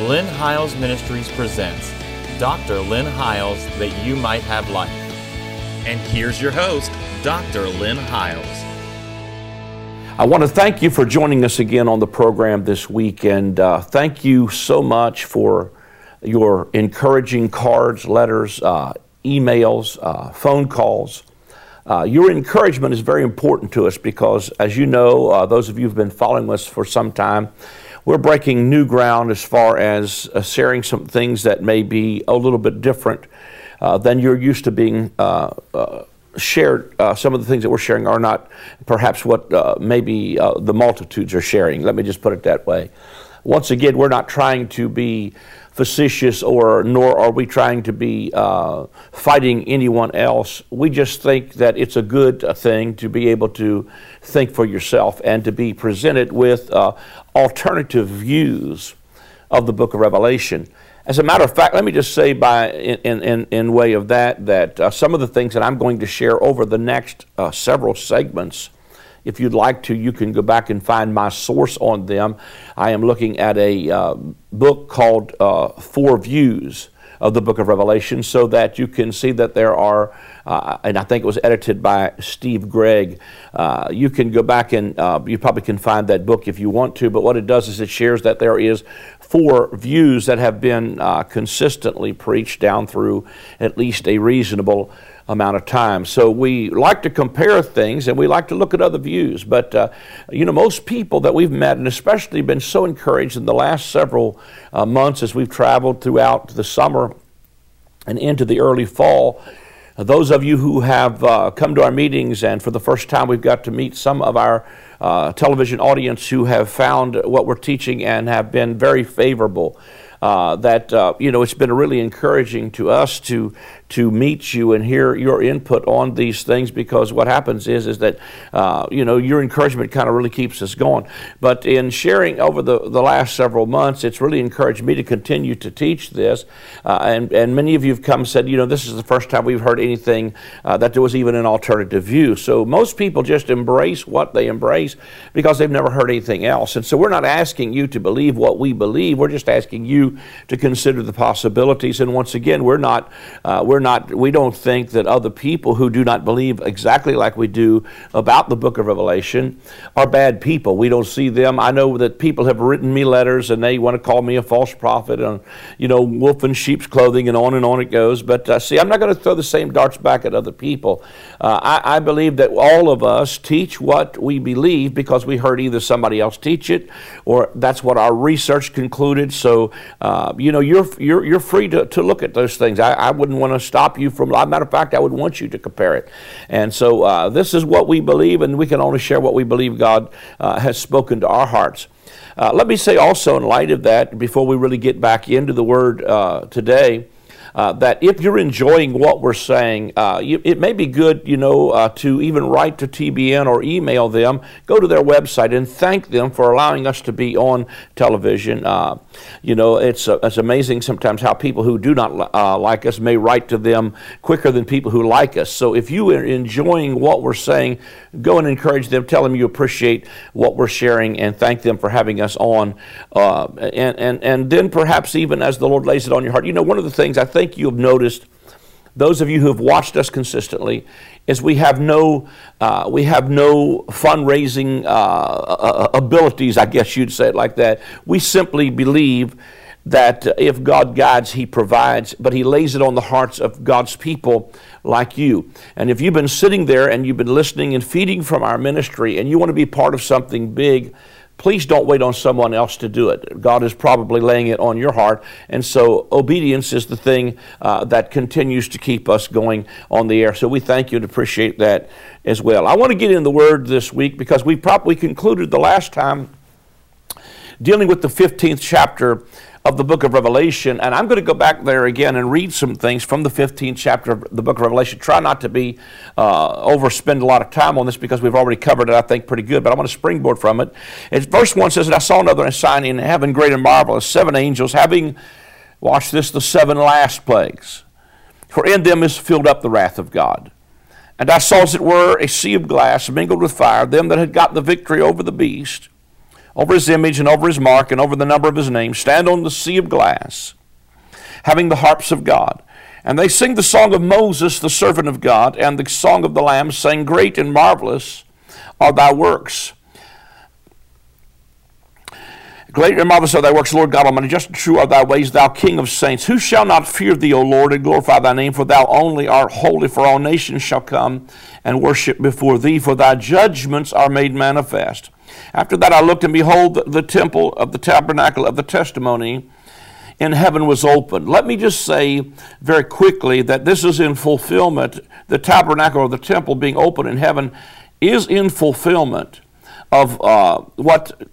Lynn Hiles Ministries presents Dr. Lynn Hiles That You Might Have Life. And here's your host, Dr. Lynn Hiles. I want to thank you for joining us again on the program this week, and uh, thank you so much for your encouraging cards, letters, uh, emails, uh, phone calls. Uh, your encouragement is very important to us because, as you know, uh, those of you who've been following us for some time, we're breaking new ground as far as uh, sharing some things that may be a little bit different uh, than you're used to being uh, uh shared. Uh, some of the things that we're sharing are not perhaps what uh, maybe the multitudes are sharing. Let me just put it that way. Once again, we're not trying to be facetious or nor are we trying to be uh, fighting anyone else. We just think that it's a good thing to be able to think for yourself and to be presented with uh, alternative views of the book of Revelation. As a matter of fact, let me just say, by in, in, in way of that, that uh, some of the things that I'm going to share over the next uh, several segments if you'd like to, you can go back and find my source on them. I am looking at a uh, book called uh, Four Views of the book of Revelation so that you can see that there are, uh, and I think it was edited by Steve Gregg. Uh, you can go back and uh, you probably can find that book if you want to, but what it does is it shares that there is four views that have been uh, consistently preached down through at least a reasonable amount of time. So we like to compare things and we like to look at other views. But, uh, you know, most people that we've met, and especially been so encouraged in the last several uh, months as we've traveled throughout the summer and into the early fall, those of you who have uh, come to our meetings, and for the first time we've got to meet some of our uh, television audience who have found what we're teaching and have been very favorable. Uh, that uh, you know it's been really encouraging to us to to meet you and hear your input on these things because what happens is is that uh, you know your encouragement kind of really keeps us going. But in sharing over the, the last several months, it's really encouraged me to continue to teach this. Uh, and and many of you have come and said, you know, this is the first time we've heard anything uh, that there was even an alternative view. So most people just embrace what they embrace because they've never heard anything else. And so we're not asking you to believe what we believe. We're just asking you to consider the possibilities. And once again, we're not, uh, we're not, we don't think that other people who do not believe exactly like we do about the book of Revelation are bad people. We don't see them. I know that people have written me letters and they want to call me a false prophet and, you know, wolf in sheep's clothing and on and on it goes. But uh, see, I'm not going to throw the same darts back at other people. Uh, I, I believe that all of us teach what we believe because we heard either somebody else teach it or that's what our research concluded. So uh, you know, you're, you're, you're free to, to look at those things. I, I wouldn't want to stop you from, matter of fact, I would want you to compare it. And so uh, this is what we believe, and we can only share what we believe God uh, has spoken to our hearts. Uh, let me say also, in light of that, before we really get back into the Word uh, today, uh, that if you're enjoying what we're saying, uh, you, it may be good, you know, uh, to even write to TBN or email them, go to their website and thank them for allowing us to be on television. Uh, you know, it's, uh, it's amazing sometimes how people who do not uh, like us may write to them quicker than people who like us. So if you are enjoying what we're saying, go and encourage them, tell them you appreciate what we're sharing, and thank them for having us on. and, and, and then perhaps even as the Lord lays it on your heart, you know, one of the things I think think you have noticed, those of you who have watched us consistently, is we have no, uh, we have no fundraising uh, uh, abilities, I guess you'd say it like that. We simply believe that if God guides, He provides, but He lays it on the hearts of God's people like you. And if you've been sitting there and you've been listening and feeding from our ministry and you want to be part of something big, please don't wait on someone else to do it. God is probably laying it on your heart. And so obedience is the thing uh, that continues to keep us going on the air. So we thank you and appreciate that as well. I want to get in the Word this week because we probably concluded the last time dealing with the 15th chapter of the book of Revelation. And I'm going to go back there again and read some things from the 15th chapter of the book of Revelation. Try not to be uh, overspend a lot of time on this because we've already covered it, I think, pretty good. But I want to springboard from it. It's, verse 1 says, And I saw another sign in heaven, great and marvelous, seven angels having, watch this, the seven last plagues. For in them is filled up the wrath of God. And I saw, as it were, a sea of glass mingled with fire, them that had got the victory over the beast over his image and over his mark and over the number of his name, stand on the sea of glass, having the harps of God. And they sing the song of Moses, the servant of God, and the song of the Lamb, saying, Great and marvelous are thy works. Great and marvelous are thy works, Lord God Almighty. Just and true are thy ways, thou King of saints. Who shall not fear thee, O Lord, and glorify thy name? For thou only art holy, for all nations shall come and worship before thee, for thy judgments are made manifest. After that I looked, and behold, the temple of the tabernacle of the testimony in heaven was opened. Let me just say very quickly that this is in fulfillment. The tabernacle or the temple being open in heaven is in fulfillment of uh, what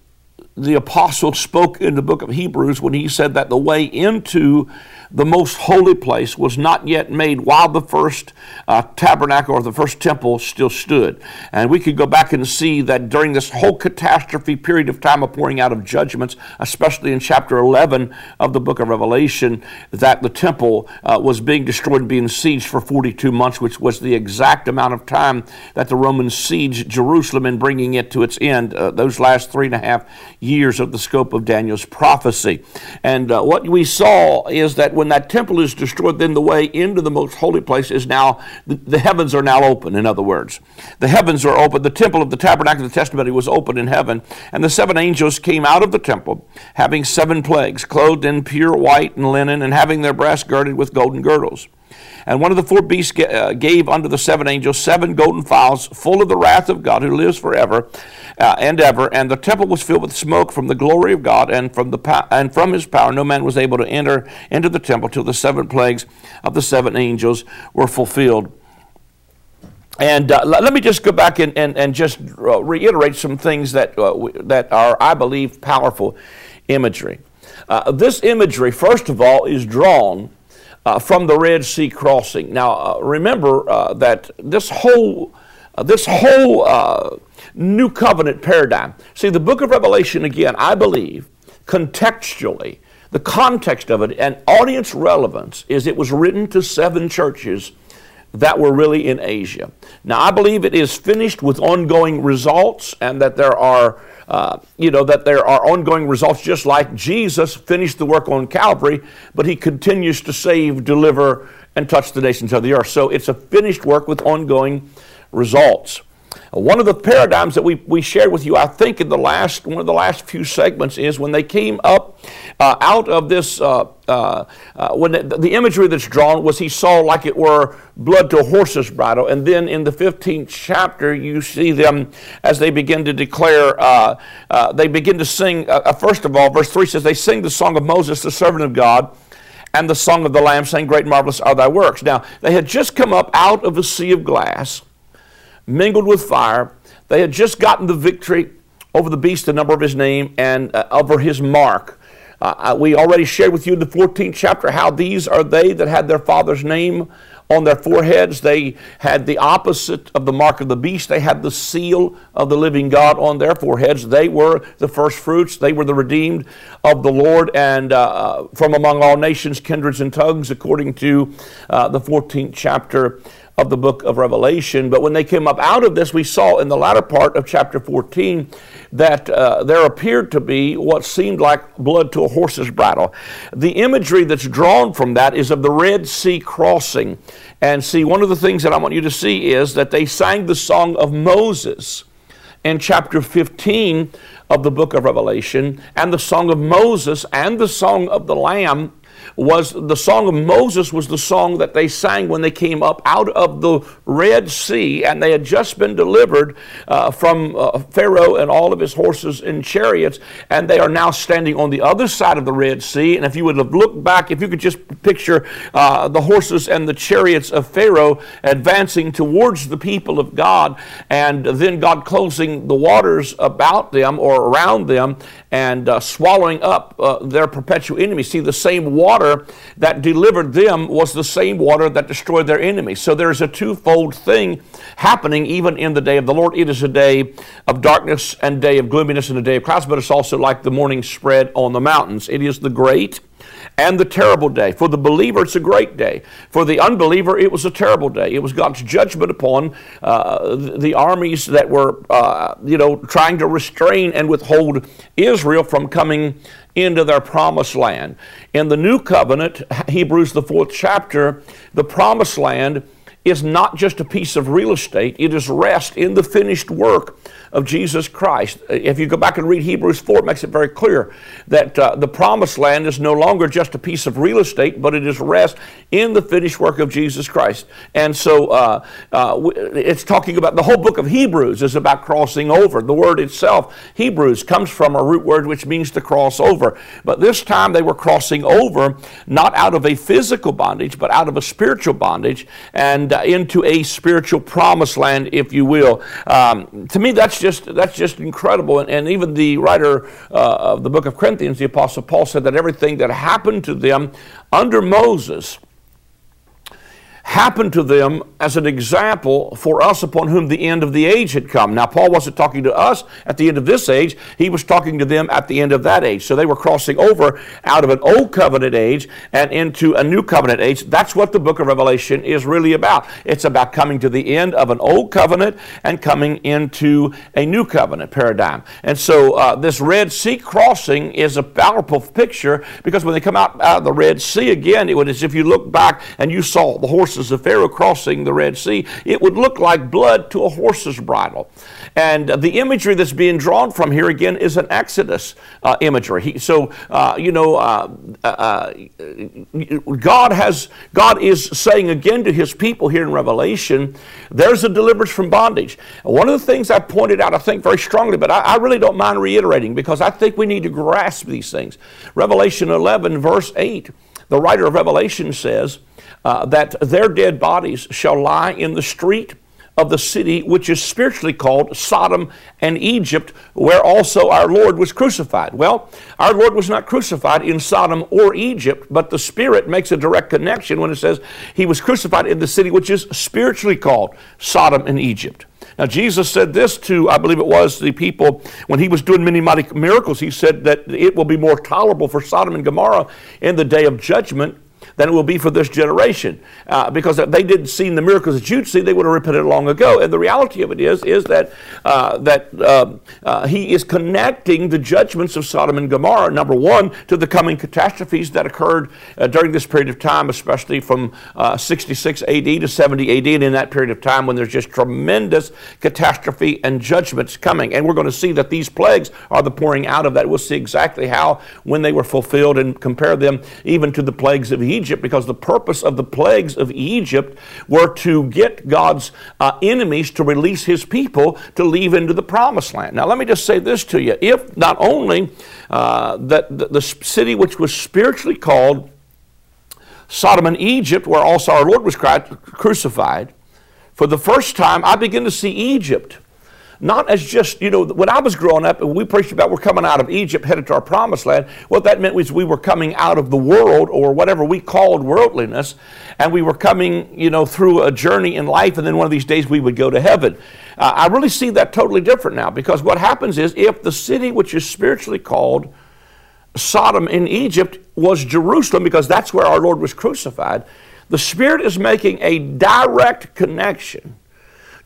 the apostle spoke in the book of Hebrews when he said that the way into the most holy place was not yet made while the first uh, tabernacle or the first temple still stood. And we could go back and see that during this whole catastrophe period of time of pouring out of judgments, especially in chapter 11 of the book of Revelation, that the temple uh, was being destroyed and being sieged for 42 months, which was the exact amount of time that the Romans sieged Jerusalem and bringing it to its end, uh, those last three and a half years of the scope of Daniel's prophecy. And uh, what we saw is that when that temple is destroyed, then the way into the most holy place is now, the, heavens are now open, in other words. The heavens are open. The temple of the tabernacle of the testimony was open in heaven, and the seven angels came out of the temple, having seven plagues, clothed in pure white and linen, and having their breasts girded with golden girdles. And one of the four beasts uh, gave unto the seven angels seven golden fowls full of the wrath of God who lives forever uh, and ever. And the temple was filled with smoke from the glory of God and from, the and from his power. No man was able to enter into the temple till the seven plagues of the seven angels were fulfilled. And uh, let me just go back and, and, and just uh, reiterate some things that, uh, that are, I believe, powerful imagery. Uh, this imagery, first of all, is drawn uh, from the Red Sea crossing. Now, uh, remember uh, that this whole uh, this whole uh, new covenant paradigm. See, the book of Revelation again, I believe, contextually, the context of it and audience relevance is it was written to seven churches that were really in Asia. Now, I believe it is finished with ongoing results and that there are uh, you know, that there are ongoing results, just like Jesus finished the work on Calvary, but he continues to save, deliver, and touch the nations of the earth. So it's a finished work with ongoing results. One of the paradigms that we, we shared with you, I think, in the last one of the last few segments is when they came up uh, out of this. Uh, uh, uh when the, the, imagery that's drawn was he saw like it were blood to a horse's bridle, and then in the 15th chapter you see them as they begin to declare. Uh, uh, they begin to sing. first of all, verse three says they sing the song of Moses, the servant of God and the song of the Lamb, saying, Great and marvelous are thy works. Now, they had just come up out of a sea of glass, mingled with fire. They had just gotten the victory over the beast, the number of his name, and uh, over his mark. Uh, uh we already shared with you in the 14th chapter how these are they that had their father's name on their foreheads. They had the opposite of the mark of the beast. They had the seal of the living God on their foreheads. They were the first fruits. They were the redeemed of the Lord and uh, uh from among all nations, kindreds, and tongues, according to uh, the 14th chapter of the book of Revelation. But when they came up out of this, we saw in the latter part of chapter 14 that uh, there appeared to be what seemed like blood to a horse's bridle. The imagery that's drawn from that is of the Red Sea crossing. And see, one of the things that I want you to see is that they sang the song of Moses in chapter 15 of the book of Revelation, and the song of Moses and the song of the Lamb was the song of Moses was the song that they sang when they came up out of the Red Sea and they had just been delivered uh, from uh, Pharaoh and all of his horses and chariots and they are now standing on the other side of the Red Sea. And if you would have looked back if you could just picture uh, the horses and the chariots of Pharaoh advancing towards the people of God and then God closing the waters about them or around them and uh, swallowing up uh, their perpetual enemies. See the same water water that delivered them was the same water that destroyed their enemies. So there's a twofold thing happening even in the day of the Lord. It is a day of darkness and day of gloominess and a day of clouds, but it's also like the morning spread on the mountains. It is the great and the terrible day. For the believer, it's a great day. For the unbeliever, it was a terrible day. It was God's judgment upon uh, the armies that were, uh, you know, trying to restrain and withhold Israel from coming into their promised land. In the new covenant, Hebrews, the fourth chapter, the promised land is not just a piece of real estate, it is rest in the finished work of Jesus Christ. If you go back and read Hebrews 4, it makes it very clear that uh, the promised land is no longer just a piece of real estate, but it is rest in the finished work of Jesus Christ. And so uh, uh, it's talking about the whole book of Hebrews is about crossing over. The word itself, Hebrews, comes from a root word which means to cross over. But this time they were crossing over not out of a physical bondage, but out of a spiritual bondage and uh, into a spiritual promised land, if you will. Um, to me, that's just that's just incredible. And, and even the writer uh, of the book of Corinthians, the Apostle Paul, said that everything that happened to them under Moses happened to them as an example for us upon whom the end of the age had come. Now, Paul wasn't talking to us at the end of this age, he was talking to them at the end of that age. So they were crossing over out of an old covenant age and into a new covenant age. That's what the book of Revelation is really about. It's about coming to the end of an old covenant and coming into a new covenant paradigm. And so uh, this Red Sea crossing is a powerful picture because when they come out, out of the Red Sea again, it was as if you look back and you saw the horse horses of Pharaoh crossing the Red Sea, it would look like blood to a horse's bridle. And the imagery that's being drawn from here again is an Exodus uh, imagery. He, so, uh, you know, uh, uh, uh, God has, God is saying again to his people here in Revelation, there's a deliverance from bondage. One of the things I pointed out, I think very strongly, but I, I really don't mind reiterating because I think we need to grasp these things. Revelation 11, verse 8, the writer of Revelation says, uh, that their dead bodies shall lie in the street of the city which is spiritually called Sodom and Egypt, where also our Lord was crucified. Well, our Lord was not crucified in Sodom or Egypt, but the Spirit makes a direct connection when it says he was crucified in the city which is spiritually called Sodom and Egypt. Now, Jesus said this to, I believe it was, the people when he was doing many mighty miracles. He said that it will be more tolerable for Sodom and Gomorrah in the day of judgment than it will be for this generation. Uh, because if they didn't see the miracles that you'd see, they would have repented long ago. And the reality of it is, is that, uh, that uh, uh, he is connecting the judgments of Sodom and Gomorrah, number one, to the coming catastrophes that occurred uh, during this period of time, especially from uh, 66 AD to 70 AD, and in that period of time when there's just tremendous catastrophe and judgments coming. And we're going to see that these plagues are the pouring out of that. We'll see exactly how, when they were fulfilled, and compare them even to the plagues of Egypt because the purpose of the plagues of Egypt were to get God's uh, enemies to release his people to leave into the promised land. Now, let me just say this to you. If not only uh, that the, the city which was spiritually called Sodom and Egypt, where also our Lord was crucified, for the first time I begin to see Egypt not as just, you know, when I was growing up and we preached about we're coming out of Egypt headed to our promised land, what that meant was we were coming out of the world or whatever we called worldliness, and we were coming, you know, through a journey in life, and then one of these days we would go to heaven. Uh, I really see that totally different now because what happens is if the city which is spiritually called Sodom in Egypt was Jerusalem because that's where our Lord was crucified, the Spirit is making a direct connection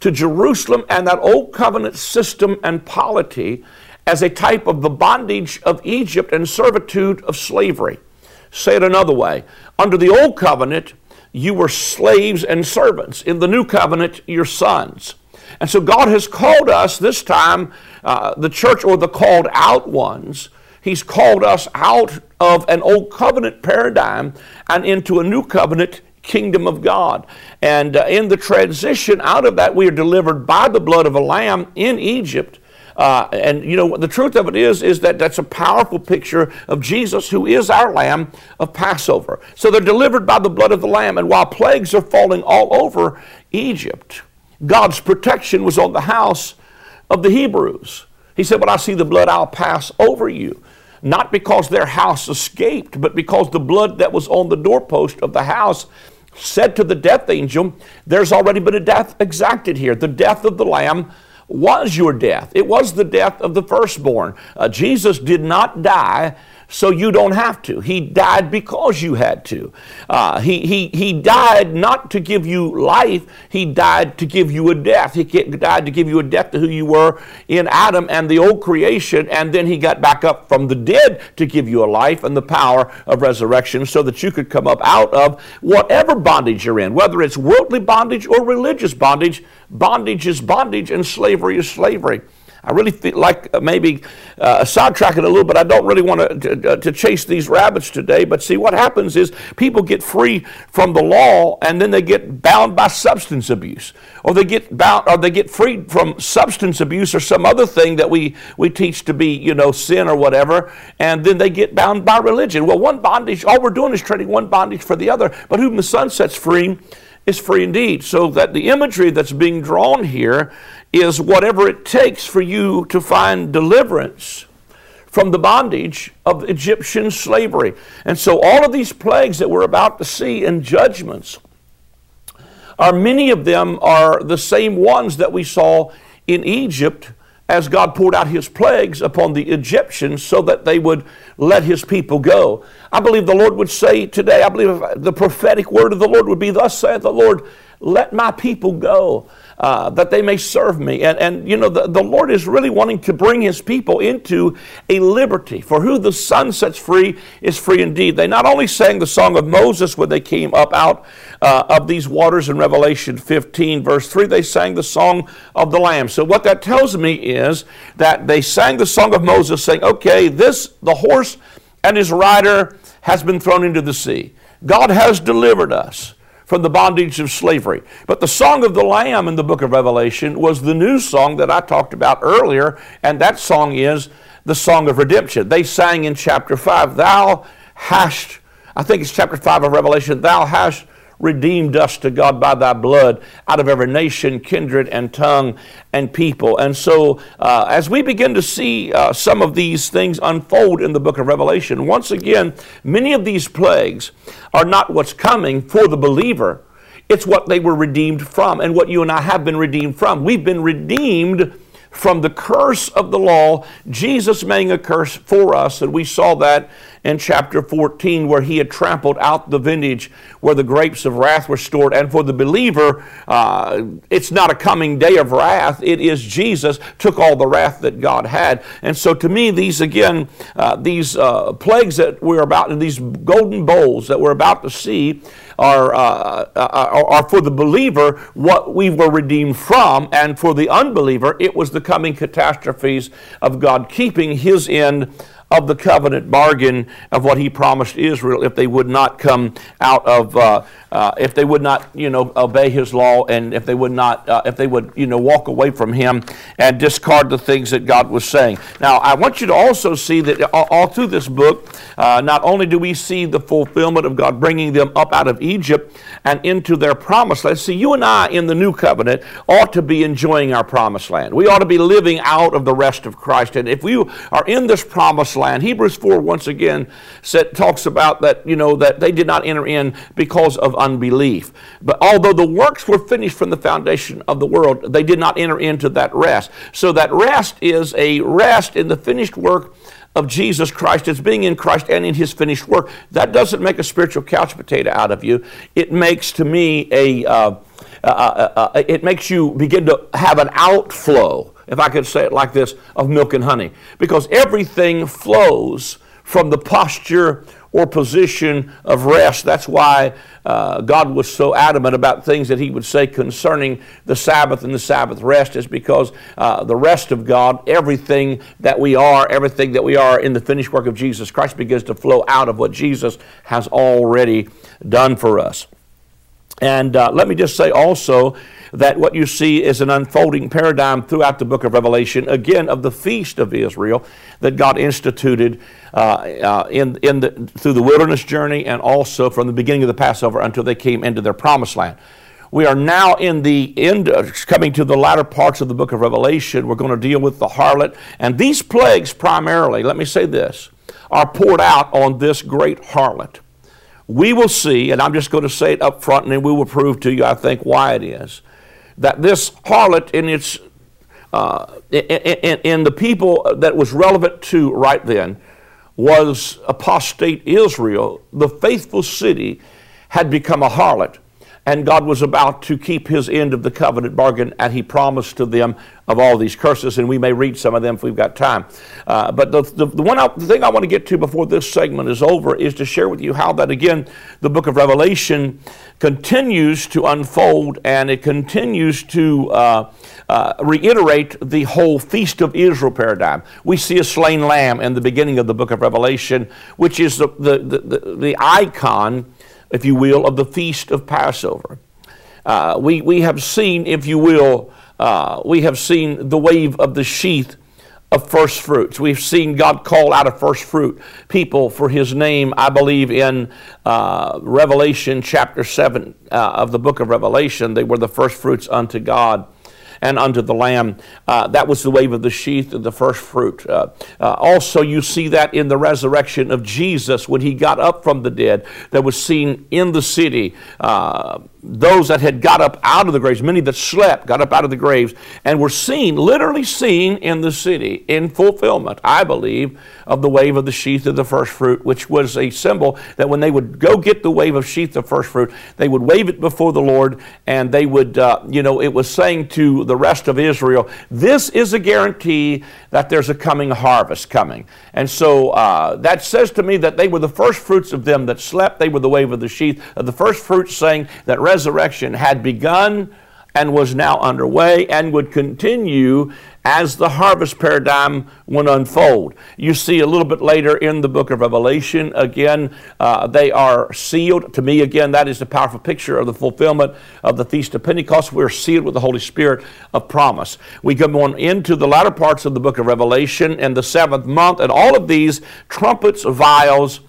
to Jerusalem and that old covenant system and polity as a type of the bondage of Egypt and servitude of slavery. Say it another way under the old covenant, you were slaves and servants. In the new covenant, you're sons. And so God has called us this time, uh, the church or the called out ones, He's called us out of an old covenant paradigm and into a new covenant kingdom of God. And uh, in the transition out of that, we are delivered by the blood of a lamb in Egypt. Uh, and you know the truth of it is is that that's a powerful picture of Jesus who is our lamb of Passover. So they're delivered by the blood of the lamb and while plagues are falling all over Egypt, God's protection was on the house of the Hebrews. He said, "When I see the blood, I'll pass over you." Not because their house escaped, but because the blood that was on the doorpost of the house said to the death angel, There's already been a death exacted here. The death of the Lamb was your death. It was the death of the firstborn. Uh, Jesus did not die so you don't have to. He died because you had to. Uh, he, he, he died not to give you life, He died to give you a death. He died to give you a death to who you were in Adam and the old creation, and then He got back up from the dead to give you a life and the power of resurrection so that you could come up out of whatever bondage you're in, whether it's worldly bondage or religious bondage. Bondage is bondage, and slavery is slavery. I really feel like uh, maybe uh, sidetrack it a little bit. I don't really want to, uh, to chase these rabbits today. But see, what happens is people get free from the law and then they get bound by substance abuse. Or they get bound, or they get freed from substance abuse or some other thing that we, we teach to be, you know, sin or whatever. And then they get bound by religion. Well, one bondage, all we're doing is trading one bondage for the other. But whom the Son sets free is free indeed. So that the imagery that's being drawn here is whatever it takes for you to find deliverance from the bondage of Egyptian slavery. And so all of these plagues that we're about to see and judgments are many of them are the same ones that we saw in Egypt as God poured out his plagues upon the Egyptians so that they would let his people go. I believe the Lord would say today, I believe the prophetic word of the Lord would be, Thus saith the Lord, let my people go uh, that they may serve me. And, and you know, the, the Lord is really wanting to bring his people into a liberty. For who the Son sets free is free indeed. They not only sang the song of Moses when they came up out uh, of these waters in Revelation 15, verse 3, they sang the song of the Lamb. So what that tells me is that they sang the song of Moses, saying, okay, this, the horse and his rider has been thrown into the sea. God has delivered us from the bondage of slavery. But the Song of the Lamb in the book of Revelation was the new song that I talked about earlier, and that song is the Song of Redemption. They sang in chapter 5, Thou hast, I think it's chapter 5 of Revelation, Thou hast redeemed us to God by thy blood out of every nation, kindred, and tongue and people. And so, uh, as we begin to see uh, some of these things unfold in the book of Revelation, once again, many of these plagues are not what's coming for the believer. It's what they were redeemed from and what you and I have been redeemed from. We've been redeemed from the curse of the law, Jesus made a curse for us, and we saw that in chapter 14, where he had trampled out the vintage where the grapes of wrath were stored. And for the believer, uh, it's not a coming day of wrath, it is Jesus took all the wrath that God had. And so to me, these again, uh, these uh, plagues that we're about, and these golden bowls that we're about to see, are, uh, uh, are for the believer what we were redeemed from, and for the unbeliever, it was the coming catastrophes of God keeping his end of the covenant bargain of what he promised Israel if they would not come out of, uh, uh, if they would not, you know, obey his law and if they would not, uh, if they would, you know, walk away from him and discard the things that God was saying. Now, I want you to also see that all, through this book, uh, not only do we see the fulfillment of God bringing them up out of Egypt and into their promised land. See, you and I in the new covenant ought to be enjoying our promised land. We ought to be living out of the rest of Christ. And if we are in this promised land, Hebrews 4 once again said, talks about that, you know, that they did not enter in because of unbelief. But although the works were finished from the foundation of the world, they did not enter into that rest. So that rest is a rest in the finished work of Jesus Christ as being in Christ and in his finished work. That doesn't make a spiritual couch potato out of you. It makes to me a, uh, uh, uh, uh, it makes you begin to have an outflow, if I could say it like this, of milk and honey. Because everything flows from the posture or position of rest. That's why uh, God was so adamant about things that He would say concerning the Sabbath and the Sabbath rest, is because uh, the rest of God, everything that we are, everything that we are in the finished work of Jesus Christ begins to flow out of what Jesus has already done for us. And uh, let me just say also that what you see is an unfolding paradigm throughout the book of Revelation, again, of the feast of Israel that God instituted uh, uh, in, in the, through the wilderness journey and also from the beginning of the Passover until they came into their promised land. We are now in the end, coming to the latter parts of the book of Revelation. We're going to deal with the harlot. And these plagues, primarily, let me say this, are poured out on this great harlot we will see, and I'm just going to say it up front, and then we will prove to you, I think, why it is that this harlot in its uh, in, in, in, the people that was relevant to right then was apostate Israel, the faithful city had become a harlot and God was about to keep his end of the covenant bargain, and he promised to them of all these curses, and we may read some of them if we've got time. Uh, but the, the, the, one I, the thing I want to get to before this segment is over is to share with you how that, again, the book of Revelation continues to unfold and it continues to uh, uh, reiterate the whole Feast of Israel paradigm. We see a slain lamb in the beginning of the book of Revelation, which is the, the, the, the icon if you will, of the feast of Passover. Uh, we, we have seen, if you will, uh, we have seen the wave of the sheath of first fruits. We've seen God call out a first fruit people for His name, I believe, in uh, Revelation chapter 7 uh, of the book of Revelation. They were the first fruits unto God and unto the Lamb. Uh, that was the wave of the sheath of the first fruit. Uh, uh, also, you see that in the resurrection of Jesus when he got up from the dead, that was seen in the city. Those that had got up out of the graves, many that slept, got up out of the graves, and were seen, literally seen in the city in fulfillment, I believe, of the wave of the sheath of the first fruit, which was a symbol that when they would go get the wave of sheath of first fruit, they would wave it before the Lord, and they would, uh, you know, it was saying to the rest of Israel, this is a guarantee that there's a coming harvest coming. And so uh, that says to me that they were the first fruits of them that slept, they were the wave of the sheath, of the first fruits saying that resurrection had begun and was now underway and would continue as the harvest paradigm would unfold. You see a little bit later in the book of Revelation, again, uh, they are sealed. To me, again, that is a powerful picture of the fulfillment of the Feast of Pentecost. We're sealed with the Holy Spirit of promise. We come on into the latter parts of the book of Revelation and the seventh month, and all of these trumpets, vials,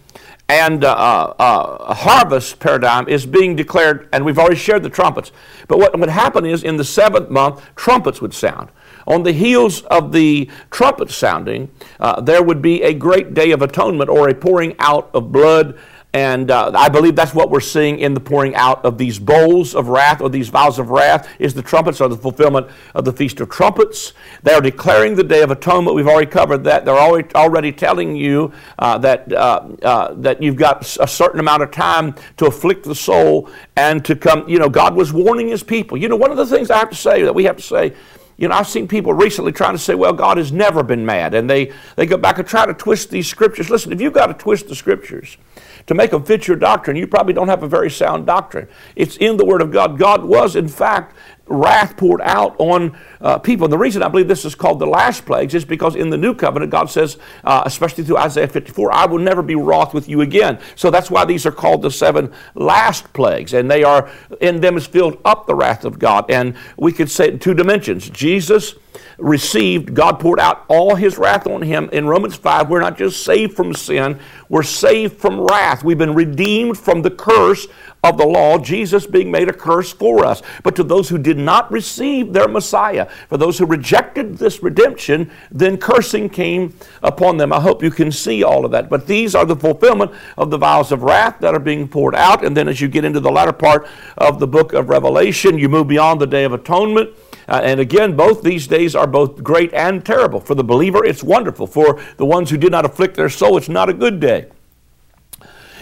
and uh, uh, harvest paradigm is being declared, and we've already shared the trumpets. But what would happen is in the seventh month, trumpets would sound. On the heels of the trumpet sounding, uh, there would be a great day of atonement or a pouring out of blood and uh, I believe that's what we're seeing in the pouring out of these bowls of wrath or these vials of wrath is the trumpets or the fulfillment of the Feast of Trumpets. They are declaring the Day of Atonement. We've already covered that. They're already, telling you uh, that, uh, uh, that you've got a certain amount of time to afflict the soul and to come. You know, God was warning his people. You know, one of the things I have to say that we have to say you know, I've seen people recently trying to say, well, God has never been mad. And they, they go back and try to twist these scriptures. Listen, if you've got to twist the scriptures, to make them fit your doctrine, you probably don't have a very sound doctrine. It's in the Word of God. God was, in fact, wrath poured out on uh, people. And the reason I believe this is called the last plagues is because in the new covenant, God says, uh, especially through Isaiah 54, I will never be wroth with you again. So that's why these are called the seven last plagues. And they are, in them is filled up the wrath of God. And we could say it in two dimensions. Jesus received, God poured out all his wrath on him. In Romans 5, we're not just saved from sin, we're saved from wrath. We've been redeemed from the curse of the law, Jesus being made a curse for us. But to those who did not receive their Messiah, for those who rejected this redemption, then cursing came upon them. I hope you can see all of that. But these are the fulfillment of the vials of wrath that are being poured out. And then as you get into the latter part of the book of Revelation, you move beyond the Day of Atonement. Uh, and again, both these days are both great and terrible. For the believer, it's wonderful. For the ones who did not afflict their soul, it's not a good day.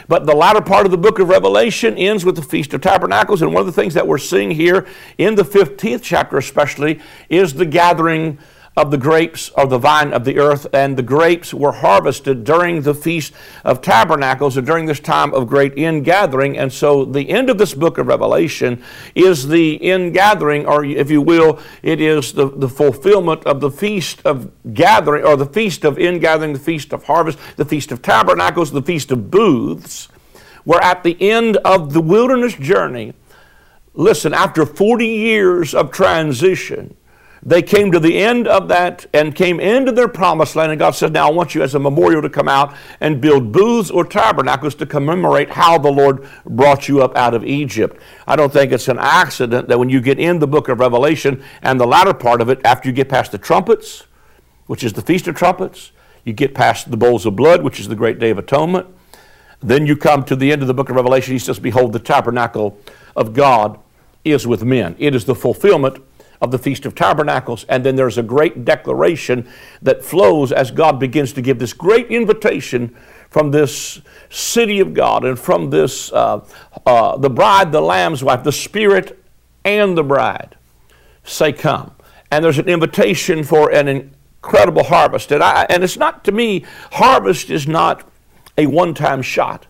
But the latter part of the book of Revelation ends with the Feast of Tabernacles. And one of the things that we're seeing here in the 15th chapter, especially, is the gathering of the grapes of the vine of the earth, and the grapes were harvested during the Feast of Tabernacles or during this time of great ingathering. And so the end of this book of Revelation is the ingathering, or if you will, it is the, the fulfillment of the Feast of Gathering, or the Feast of Ingathering, the Feast of Harvest, the Feast of Tabernacles, the Feast of Booths, where at the end of the wilderness journey, listen, after 40 years of transition, they came to the end of that and came into their promised land, and God said, Now I want you as a memorial to come out and build booths or tabernacles to commemorate how the Lord brought you up out of Egypt. I don't think it's an accident that when you get in the book of Revelation and the latter part of it, after you get past the trumpets, which is the Feast of Trumpets, you get past the bowls of blood, which is the great day of atonement. Then you come to the end of the book of Revelation. He says, Behold, the tabernacle of God is with men. It is the fulfillment of the Feast of Tabernacles. And then there's a great declaration that flows as God begins to give this great invitation from this city of God and from this, uh, uh, the bride, the lamb's wife, the Spirit and the bride say, Come. And there's an invitation for an incredible harvest. And, I, and it's not to me, harvest is not a one time shot,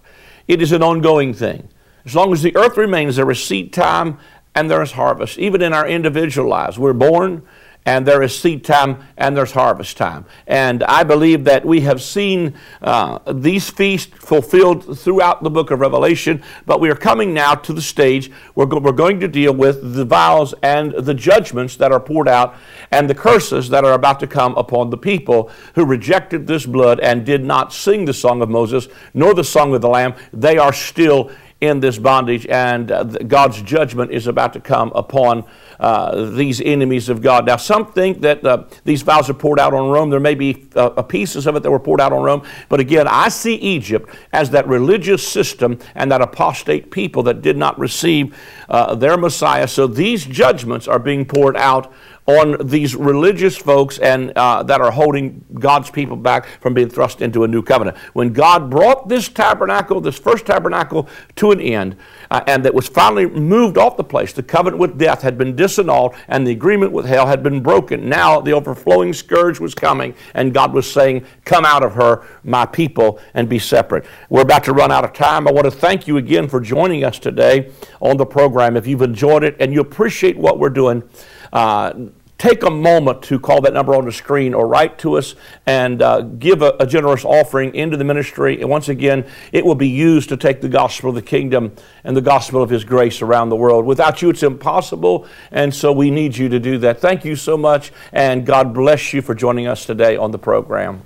it is an ongoing thing. As long as the earth remains, there is seed time and there is harvest. Even in our individual lives, we're born and there is seed time and there's harvest time. And I believe that we have seen uh, these feasts fulfilled throughout the book of Revelation, but we are coming now to the stage where we're going to deal with the vials and the judgments that are poured out and the curses that are about to come upon the people who rejected this blood and did not sing the song of Moses nor the song of the Lamb. They are still in this bondage, and uh, God's judgment is about to come upon uh, these enemies of God. Now, some think that uh, these vials are poured out on Rome. There may be uh, pieces of it that were poured out on Rome. But again, I see Egypt as that religious system and that apostate people that did not receive uh, their Messiah. So these judgments are being poured out on these religious folks and uh, that are holding God's people back from being thrust into a new covenant. When God brought this tabernacle, this first tabernacle, to an end, uh, and that was finally moved off the place, the covenant with death had been disannulled, and the agreement with hell had been broken. Now the overflowing scourge was coming, and God was saying, "Come out of her, my people, and be separate." We're about to run out of time. I want to thank you again for joining us today on the program. If you've enjoyed it and you appreciate what we're doing. Uh, take a moment to call that number on the screen or write to us and uh, give a, a, generous offering into the ministry. And once again, it will be used to take the gospel of the kingdom and the gospel of His grace around the world. Without you, it's impossible. And so we need you to do that. Thank you so much. And God bless you for joining us today on the program.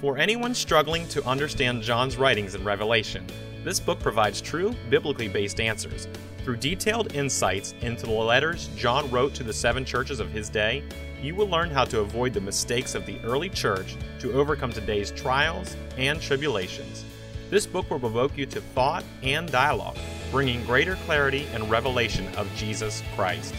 For anyone struggling to understand John's writings in Revelation, this book provides true, biblically based answers through detailed insights into the letters John wrote to the seven churches of his day, you will learn how to avoid the mistakes of the early church to overcome today's trials and tribulations. This book will provoke you to thought and dialogue, bringing greater clarity and revelation of Jesus Christ.